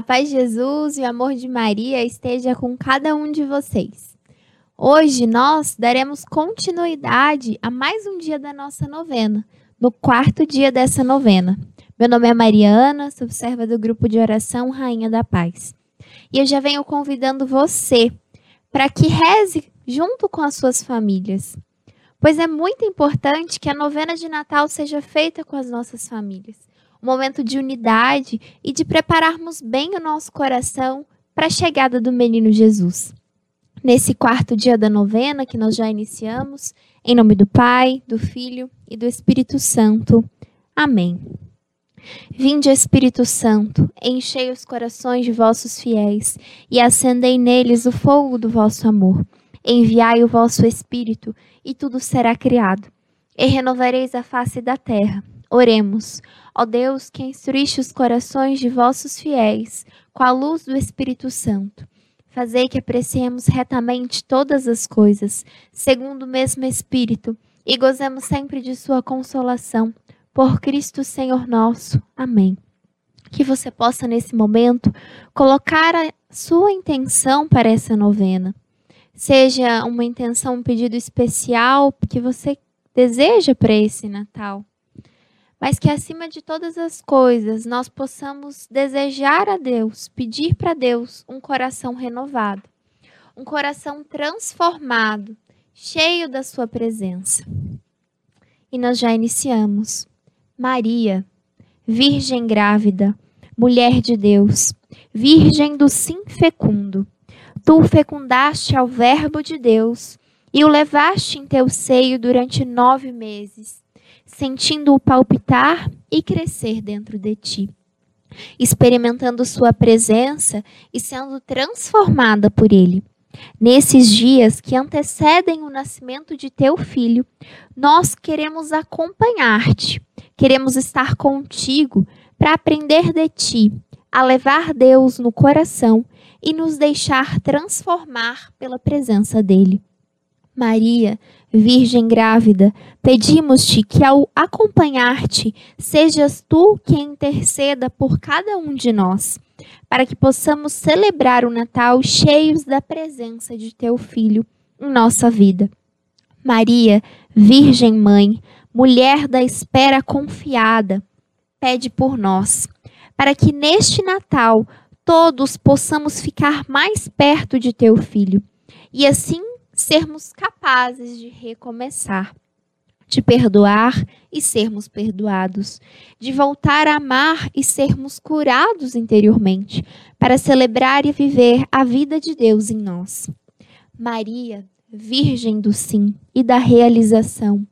A paz de Jesus e o amor de Maria esteja com cada um de vocês. Hoje nós daremos continuidade a mais um dia da nossa novena, no quarto dia dessa novena. Meu nome é Mariana, sou serva do grupo de oração Rainha da Paz. E eu já venho convidando você para que reze junto com as suas famílias. Pois é muito importante que a novena de Natal seja feita com as nossas famílias um momento de unidade e de prepararmos bem o nosso coração para a chegada do menino Jesus. Nesse quarto dia da novena que nós já iniciamos, em nome do Pai, do Filho e do Espírito Santo. Amém. Vinde, Espírito Santo, enchei os corações de vossos fiéis e acendei neles o fogo do vosso amor. Enviai o vosso Espírito e tudo será criado, e renovareis a face da terra. Oremos. Ó Deus, que instruíste os corações de vossos fiéis com a luz do Espírito Santo, fazei que apreciemos retamente todas as coisas, segundo o mesmo Espírito, e gozemos sempre de sua consolação. Por Cristo Senhor nosso. Amém. Que você possa, nesse momento, colocar a sua intenção para essa novena. Seja uma intenção, um pedido especial que você deseja para esse Natal mas que acima de todas as coisas nós possamos desejar a Deus, pedir para Deus um coração renovado, um coração transformado, cheio da Sua presença. E nós já iniciamos. Maria, Virgem grávida, mulher de Deus, Virgem do sim fecundo, tu fecundaste ao Verbo de Deus e o levaste em teu seio durante nove meses sentindo-o palpitar e crescer dentro de ti, experimentando sua presença e sendo transformada por ele. Nesses dias que antecedem o nascimento de teu filho, nós queremos acompanhar-te, queremos estar contigo para aprender de ti, a levar Deus no coração e nos deixar transformar pela presença dele. Maria, Virgem grávida, pedimos-te que ao acompanhar-te, sejas tu quem interceda por cada um de nós, para que possamos celebrar o Natal cheios da presença de teu Filho em nossa vida. Maria, Virgem Mãe, mulher da espera confiada, pede por nós, para que neste Natal todos possamos ficar mais perto de teu Filho e assim sermos capazes de recomeçar, de perdoar e sermos perdoados, de voltar a amar e sermos curados interiormente, para celebrar e viver a vida de Deus em nós. Maria, Virgem do sim e da realização,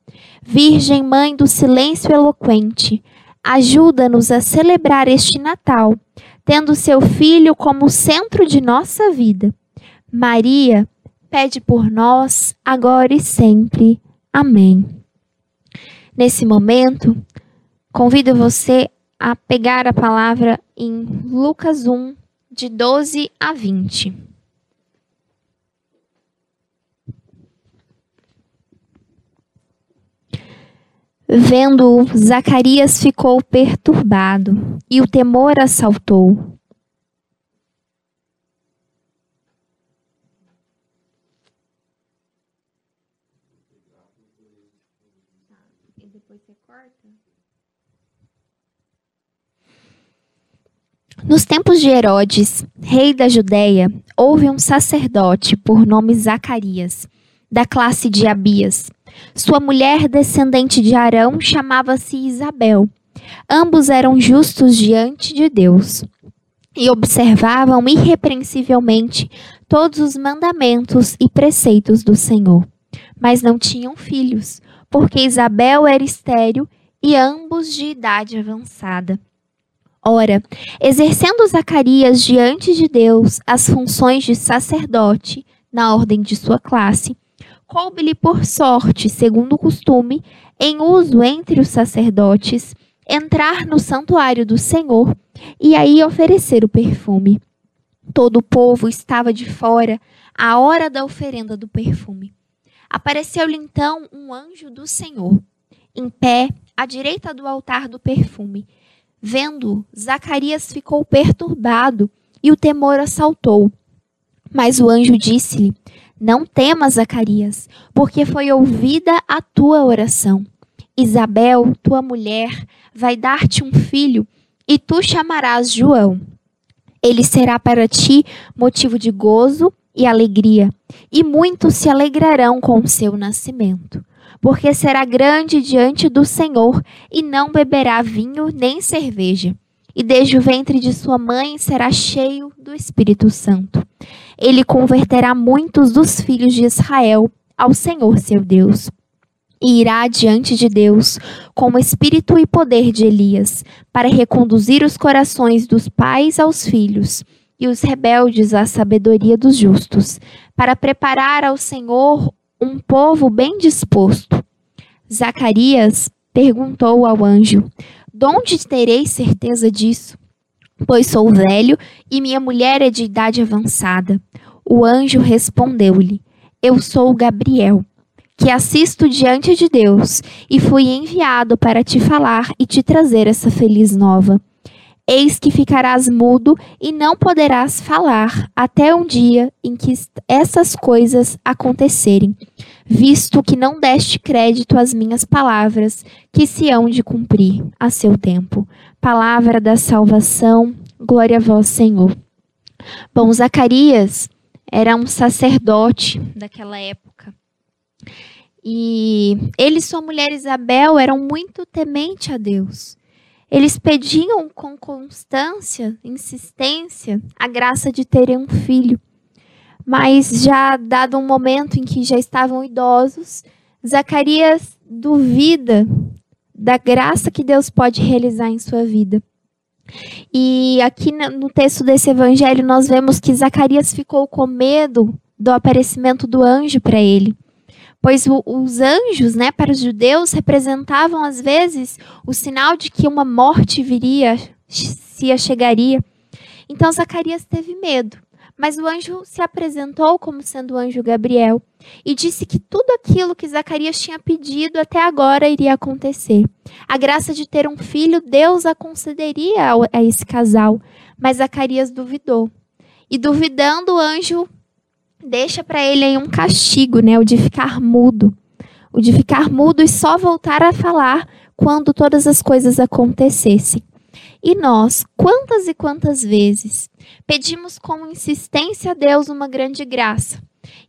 Virgem Mãe do silêncio eloquente, ajuda-nos a celebrar este Natal, tendo seu Filho como centro de nossa vida. Maria, pede por nós, agora e sempre. Amém. Nesse momento, convido você a pegar a palavra em Lucas 1, de 12 a 20. Vendo-o, Zacarias ficou perturbado e o temor assaltou. Nos tempos de Herodes, rei da Judéia, houve um sacerdote por nome Zacarias, da classe de Abias. Sua mulher, descendente de Arão, chamava-se Isabel. Ambos eram justos diante de Deus e observavam irrepreensivelmente todos os mandamentos e preceitos do Senhor. Mas não tinham filhos, porque Isabel era estéril e ambos de idade avançada. Ora, exercendo Zacarias diante de Deus as funções de sacerdote na ordem de sua classe, coube-lhe por sorte, segundo o costume, em uso entre os sacerdotes, entrar no santuário do Senhor e aí oferecer o perfume. Todo o povo estava de fora à hora da oferenda do perfume. Apareceu-lhe então um anjo do Senhor, em pé à direita do altar do perfume Vendo, Zacarias ficou perturbado e o temor assaltou. Mas o anjo disse-lhe: Não temas, Zacarias, porque foi ouvida a tua oração. Isabel, tua mulher, vai dar-te um filho, e tu chamarás João. Ele será para ti motivo de gozo e alegria, e muitos se alegrarão com o seu nascimento. Porque será grande diante do Senhor, e não beberá vinho nem cerveja e desde o ventre de sua mãe será cheio do Espírito Santo. Ele converterá muitos dos filhos de Israel ao Senhor seu Deus. E irá diante de Deus com o espírito e poder de Elias, para reconduzir os corações dos pais aos filhos e os rebeldes à sabedoria dos justos, para preparar ao Senhor um povo bem disposto. Zacarias perguntou ao anjo: de onde terei certeza disso? Pois sou velho e minha mulher é de idade avançada. O anjo respondeu-lhe: Eu sou Gabriel, que assisto diante de Deus, e fui enviado para te falar e te trazer essa feliz nova. Eis que ficarás mudo e não poderás falar até um dia em que essas coisas acontecerem, visto que não deste crédito às minhas palavras, que se hão de cumprir a seu tempo. Palavra da salvação, glória a vós, Senhor. Bom, Zacarias era um sacerdote daquela época. E ele e sua mulher Isabel eram muito temente a Deus. Eles pediam com constância, insistência, a graça de terem um filho. Mas já dado um momento em que já estavam idosos, Zacarias duvida da graça que Deus pode realizar em sua vida. E aqui no texto desse evangelho nós vemos que Zacarias ficou com medo do aparecimento do anjo para ele pois o, os anjos, né, para os judeus, representavam às vezes o sinal de que uma morte viria, se chegaria. Então Zacarias teve medo, mas o anjo se apresentou como sendo o anjo Gabriel e disse que tudo aquilo que Zacarias tinha pedido até agora iria acontecer. A graça de ter um filho, Deus a concederia a esse casal, mas Zacarias duvidou. E duvidando, o anjo deixa para ele aí um castigo, né? O de ficar mudo. O de ficar mudo e só voltar a falar quando todas as coisas acontecessem. E nós, quantas e quantas vezes pedimos com insistência a Deus uma grande graça?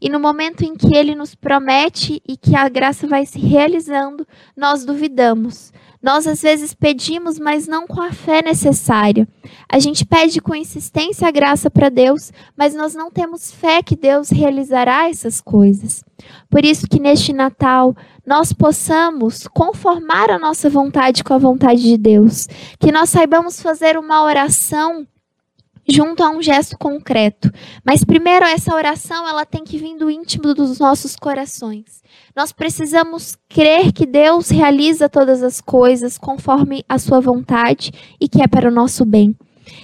E no momento em que ele nos promete e que a graça vai se realizando, nós duvidamos. Nós às vezes pedimos, mas não com a fé necessária. A gente pede com insistência a graça para Deus, mas nós não temos fé que Deus realizará essas coisas. Por isso que neste Natal nós possamos conformar a nossa vontade com a vontade de Deus, que nós saibamos fazer uma oração junto a um gesto concreto. Mas primeiro essa oração ela tem que vir do íntimo dos nossos corações. Nós precisamos crer que Deus realiza todas as coisas conforme a sua vontade e que é para o nosso bem.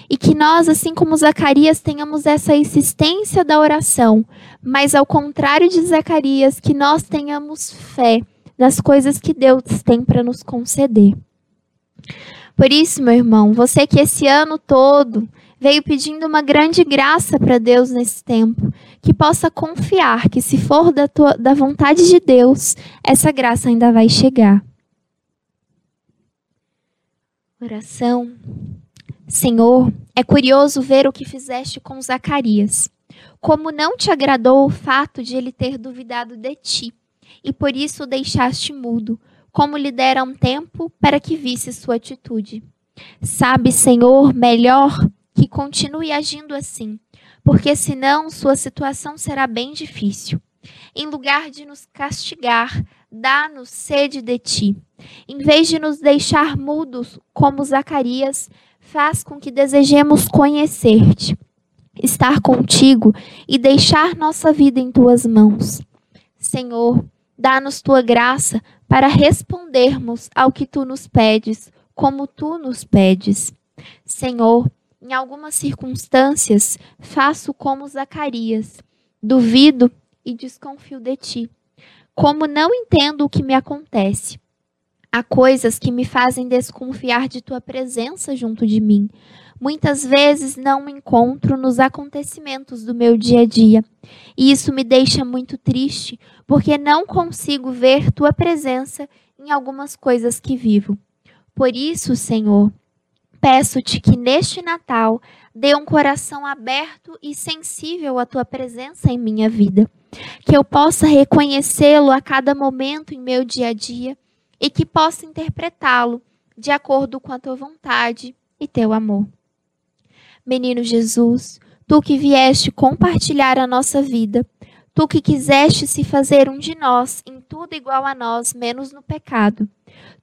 E que nós, assim como Zacarias, tenhamos essa insistência da oração, mas ao contrário de Zacarias, que nós tenhamos fé nas coisas que Deus tem para nos conceder. Por isso, meu irmão, você que esse ano todo veio pedindo uma grande graça para Deus nesse tempo, que possa confiar que, se for da, tua, da vontade de Deus, essa graça ainda vai chegar. Oração. Senhor, é curioso ver o que fizeste com Zacarias. Como não te agradou o fato de ele ter duvidado de ti, e por isso o deixaste mudo, como lhe dera um tempo para que visse sua atitude. Sabe, Senhor, melhor que continue agindo assim, porque senão sua situação será bem difícil. Em lugar de nos castigar, dá-nos sede de ti. Em vez de nos deixar mudos, como Zacarias, faz com que desejemos conhecer-te, estar contigo e deixar nossa vida em tuas mãos. Senhor, dá-nos tua graça para respondermos ao que tu nos pedes, como tu nos pedes. Senhor, em algumas circunstâncias, faço como Zacarias, duvido e desconfio de ti. Como não entendo o que me acontece. Há coisas que me fazem desconfiar de tua presença junto de mim. Muitas vezes não me encontro nos acontecimentos do meu dia a dia. E isso me deixa muito triste, porque não consigo ver tua presença em algumas coisas que vivo. Por isso, Senhor, peço-te que neste Natal dê um coração aberto e sensível à tua presença em minha vida. Que eu possa reconhecê-lo a cada momento em meu dia a dia e que possa interpretá-lo de acordo com a tua vontade e teu amor. Menino Jesus, tu que vieste compartilhar a nossa vida, tu que quiseste se fazer um de nós, em tudo igual a nós, menos no pecado.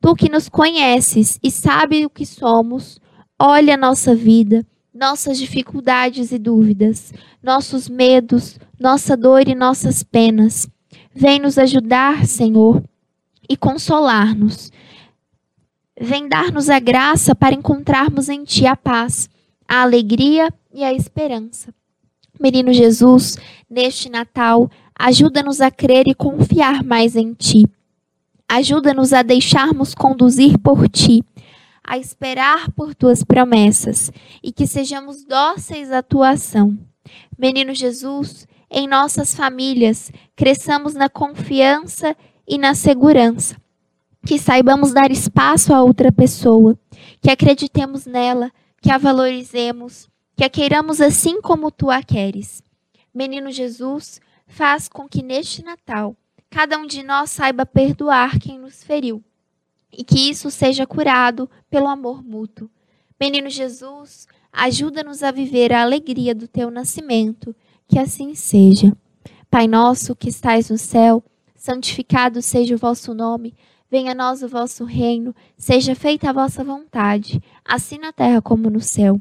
Tu que nos conheces e sabe o que somos, olha a nossa vida, nossas dificuldades e dúvidas, nossos medos, nossa dor e nossas penas. Vem nos ajudar, Senhor, e consolar-nos. Vem dar-nos a graça para encontrarmos em Ti a paz a alegria e a esperança. Menino Jesus, neste Natal, ajuda-nos a crer e confiar mais em Ti. Ajuda-nos a deixarmos conduzir por Ti, a esperar por Tuas promessas e que sejamos dóceis à Tua ação. Menino Jesus, em nossas famílias, cresçamos na confiança e na segurança. Que saibamos dar espaço a outra pessoa, que acreditemos nela, que a valorizemos, que a queiramos assim como tu a queres. Menino Jesus, faz com que neste Natal cada um de nós saiba perdoar quem nos feriu e que isso seja curado pelo amor mútuo. Menino Jesus, ajuda-nos a viver a alegria do teu nascimento, que assim seja. Pai nosso que estais no céu, santificado seja o vosso nome. Venha a nós o vosso reino, seja feita a vossa vontade, assim na terra como no céu.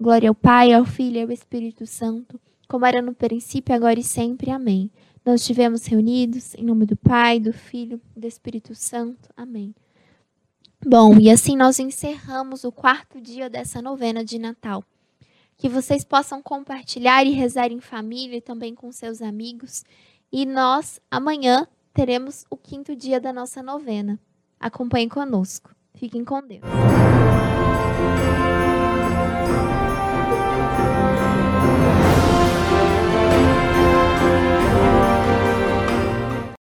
Glória ao Pai, ao Filho e ao Espírito Santo, como era no princípio, agora e sempre. Amém. Nós estivemos reunidos em nome do Pai, do Filho e do Espírito Santo. Amém. Bom, e assim nós encerramos o quarto dia dessa novena de Natal. Que vocês possam compartilhar e rezar em família e também com seus amigos. E nós, amanhã, teremos o quinto dia da nossa novena. Acompanhe conosco. Fiquem com Deus.